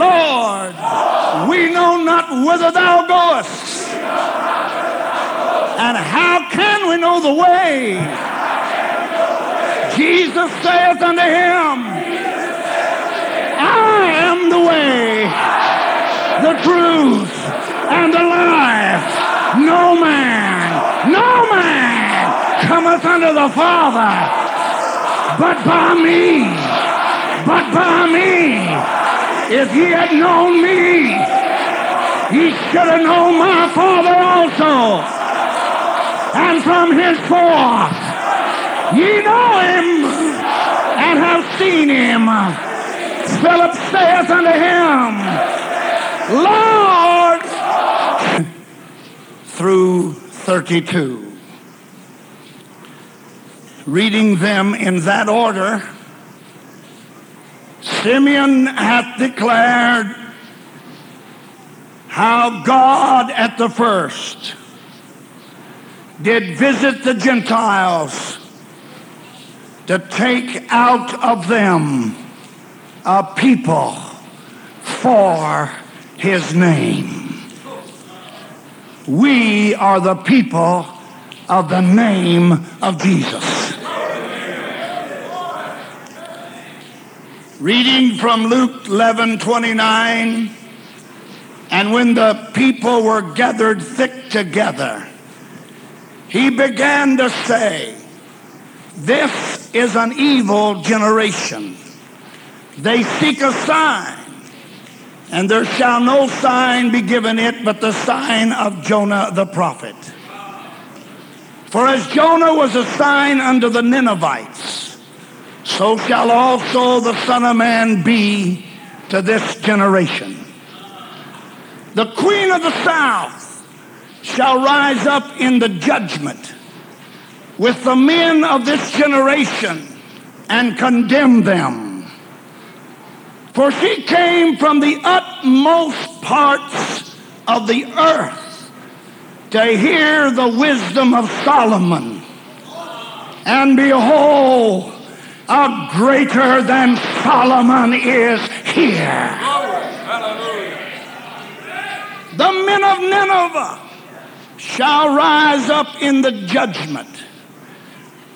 Lord, we know not whither thou goest. And how can we know the way? Jesus saith unto him, I am the way, the truth, and the life. No man, no man cometh unto the Father but by me, but by me. If he had known me, he should have known my Father also. And from his henceforth, ye know him and have seen him. Philip saith unto him, Lord, through 32. Reading them in that order, Simeon hath declared how God at the first did visit the Gentiles to take out of them a people for his name. We are the people of the name of Jesus. Reading from Luke 11 29. And when the people were gathered thick together, he began to say, This is an evil generation. They seek a sign, and there shall no sign be given it but the sign of Jonah the prophet. For as Jonah was a sign unto the Ninevites, so shall also the Son of Man be to this generation. The Queen of the South shall rise up in the judgment with the men of this generation and condemn them. For she came from the utmost parts of the earth to hear the wisdom of Solomon. And behold, a greater than Solomon is here. The men of Nineveh shall rise up in the judgment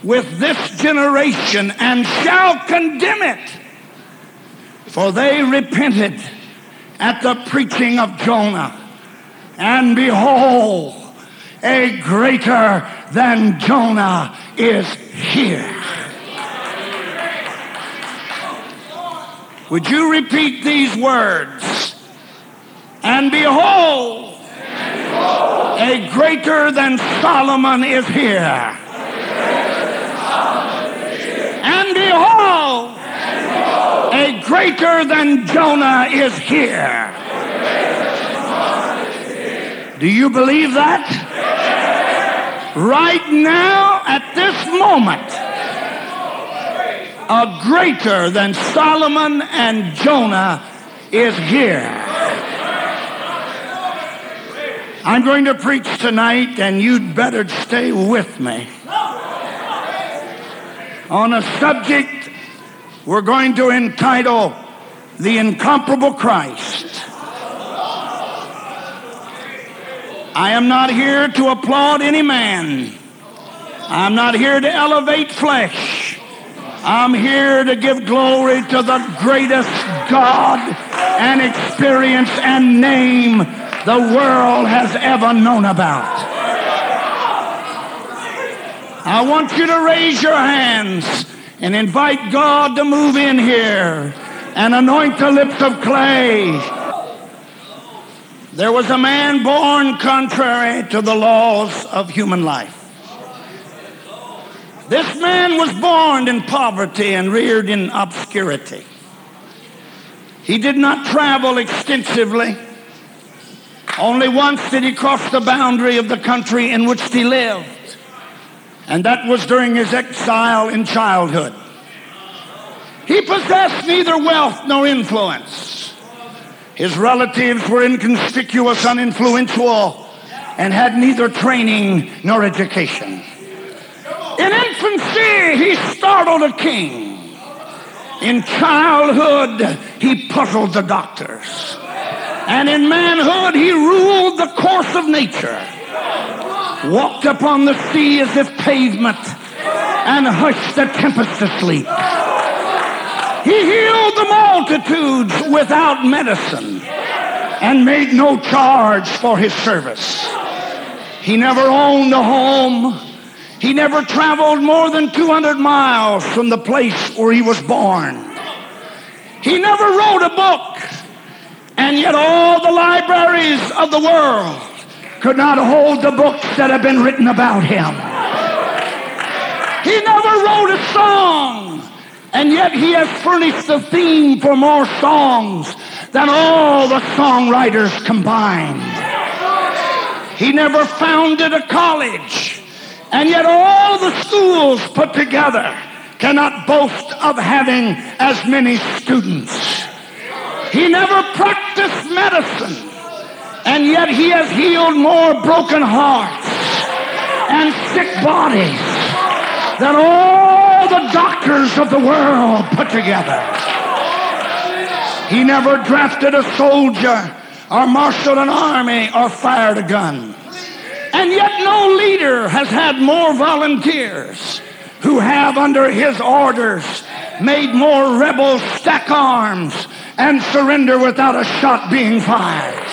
with this generation and shall condemn it, for they repented at the preaching of Jonah. And behold, a greater than Jonah is here. Would you repeat these words? And behold, a greater than Solomon is here. And behold, a greater than Jonah is here. Do you believe that? Right now, at this moment, a greater than Solomon and Jonah is here. I'm going to preach tonight, and you'd better stay with me on a subject we're going to entitle The Incomparable Christ. I am not here to applaud any man. I'm not here to elevate flesh. I'm here to give glory to the greatest God and experience and name the world has ever known about. I want you to raise your hands and invite God to move in here and anoint the lips of clay. There was a man born contrary to the laws of human life. This man was born in poverty and reared in obscurity. He did not travel extensively. Only once did he cross the boundary of the country in which he lived, and that was during his exile in childhood. He possessed neither wealth nor influence. His relatives were inconspicuous, uninfluential, and had neither training nor education. In infancy, he startled a king. In childhood, he puzzled the doctors. And in manhood, he ruled the course of nature. Walked upon the sea as if pavement and hushed the tempest to sleep. He healed the multitudes without medicine and made no charge for his service. He never owned a home. He never traveled more than 200 miles from the place where he was born. He never wrote a book. And yet all the libraries of the world could not hold the books that have been written about him. He never wrote a song. And yet he has furnished the theme for more songs than all the songwriters combined. He never founded a college, and yet all the schools put together cannot boast of having as many students. He never practiced medicine, and yet he has healed more broken hearts and sick bodies than all the doctors of the world put together. He never drafted a soldier or marshaled an army or fired a gun. And yet no leader has had more volunteers who have under his orders made more rebels stack arms and surrender without a shot being fired.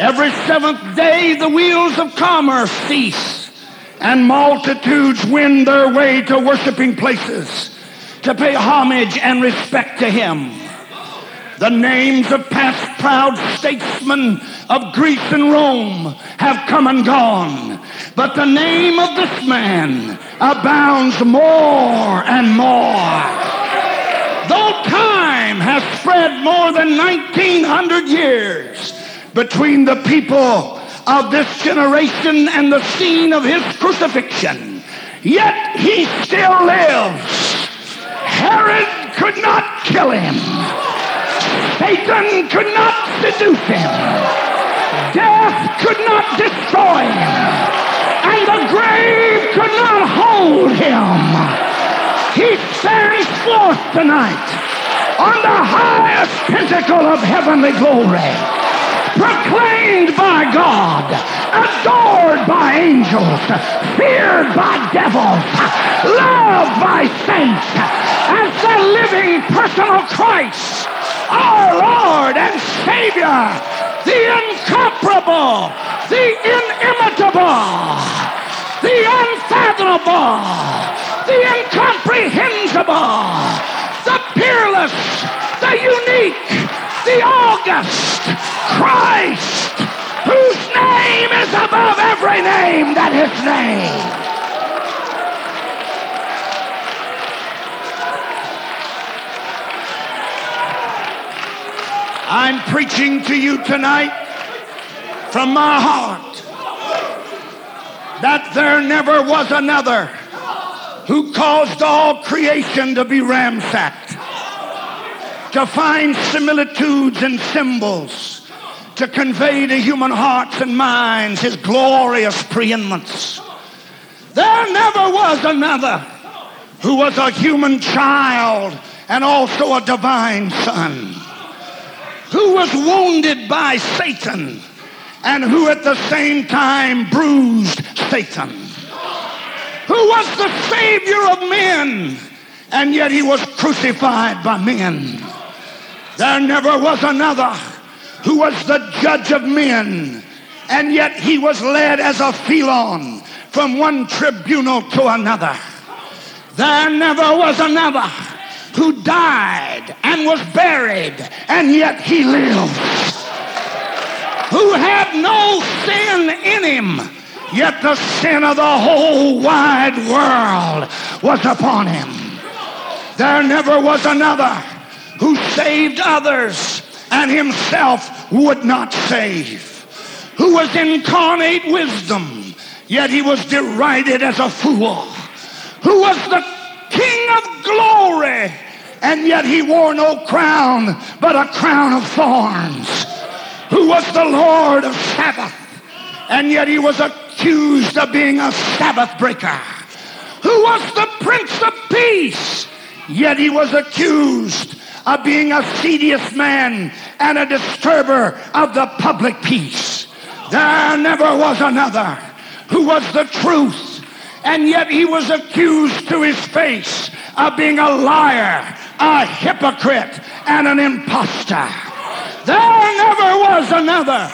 Every seventh day the wheels of commerce cease and multitudes wend their way to worshiping places to pay homage and respect to him. The names of past proud statesmen of Greece and Rome have come and gone, but the name of this man abounds more and more. Though time has spread more than 1900 years between the people of this generation and the scene of his crucifixion, yet he still lives Herod could not kill him. Satan could not seduce him. Death could not destroy him. The grave could not hold him. He stands forth tonight on the highest pinnacle of heavenly glory, proclaimed by God, adored by angels, feared by devils, loved by saints, as the living personal Christ, our Lord and Savior, the incomparable, the inimitable, the unfathomable, the incomprehensible, the peerless, the unique, the august Christ, whose name is above every name that is named. I'm preaching to you tonight from my heart that there never was another who caused all creation to be ransacked, to find similitudes and symbols, to convey to human hearts and minds his glorious preeminence. There never was another who was a human child and also a divine son who was wounded by Satan and who at the same time bruised Satan, who was the Savior of men and yet he was crucified by men. There never was another who was the judge of men and yet he was led as a felon from one tribunal to another. There never was another who died and was buried, and yet he lives. Who had no sin in him, yet the sin of the whole wide world was upon him. There never was another who saved others and himself would not save. Who was incarnate wisdom, yet he was derided as a fool. Who was the King of glory, and yet he wore no crown, but a crown of thorns. Who was the Lord of Sabbath, and yet he was accused of being a Sabbath breaker. Who was the Prince of Peace, Yet he was accused of being a seditious man and a disturber of the public peace. There never was another who was the truth, and yet he was accused to his face of being a liar, a hypocrite, and an impostor. There never was another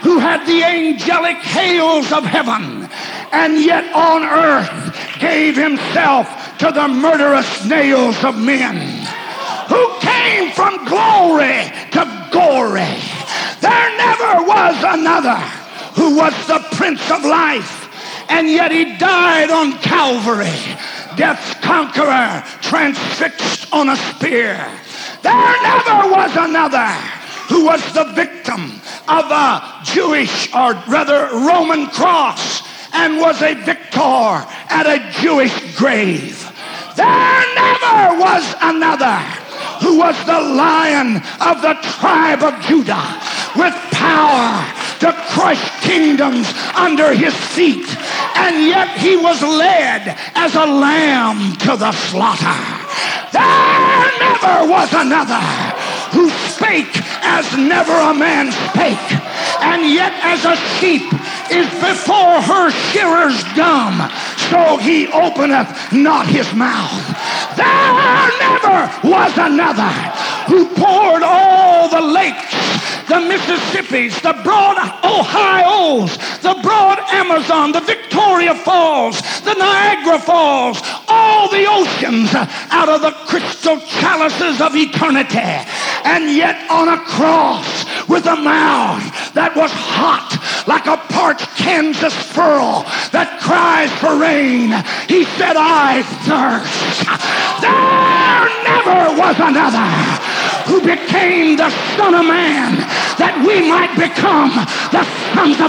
who had the angelic hails of heaven and yet on earth gave himself to the murderous nails of men who came from glory to glory. There never was another who was the Prince of Life, and yet he died on Calvary, death's conqueror, transfixed on a spear. There never was another who was the victim of a Jewish or rather Roman cross and was a victor at a Jewish grave. There never was another who was the lion of the tribe of Judah with power to crush kingdoms under his feet. And yet he was led as a lamb to the slaughter. There never was another who spake as never a man spake, and yet as a sheep is before her shearers dumb, so he openeth not his mouth. There never was another who poured all the lakes, the Mississippis, the broad Ohio's, the broad Amazon, the Victoria Falls, the Niagara Falls, all the oceans out of the crystal chalices of eternity. And yet on a cross with a mouth that was hot like a parched Kansas furrow that cries for rain, he said, I thirst. There never was another who became the Son of Man that we might become the sons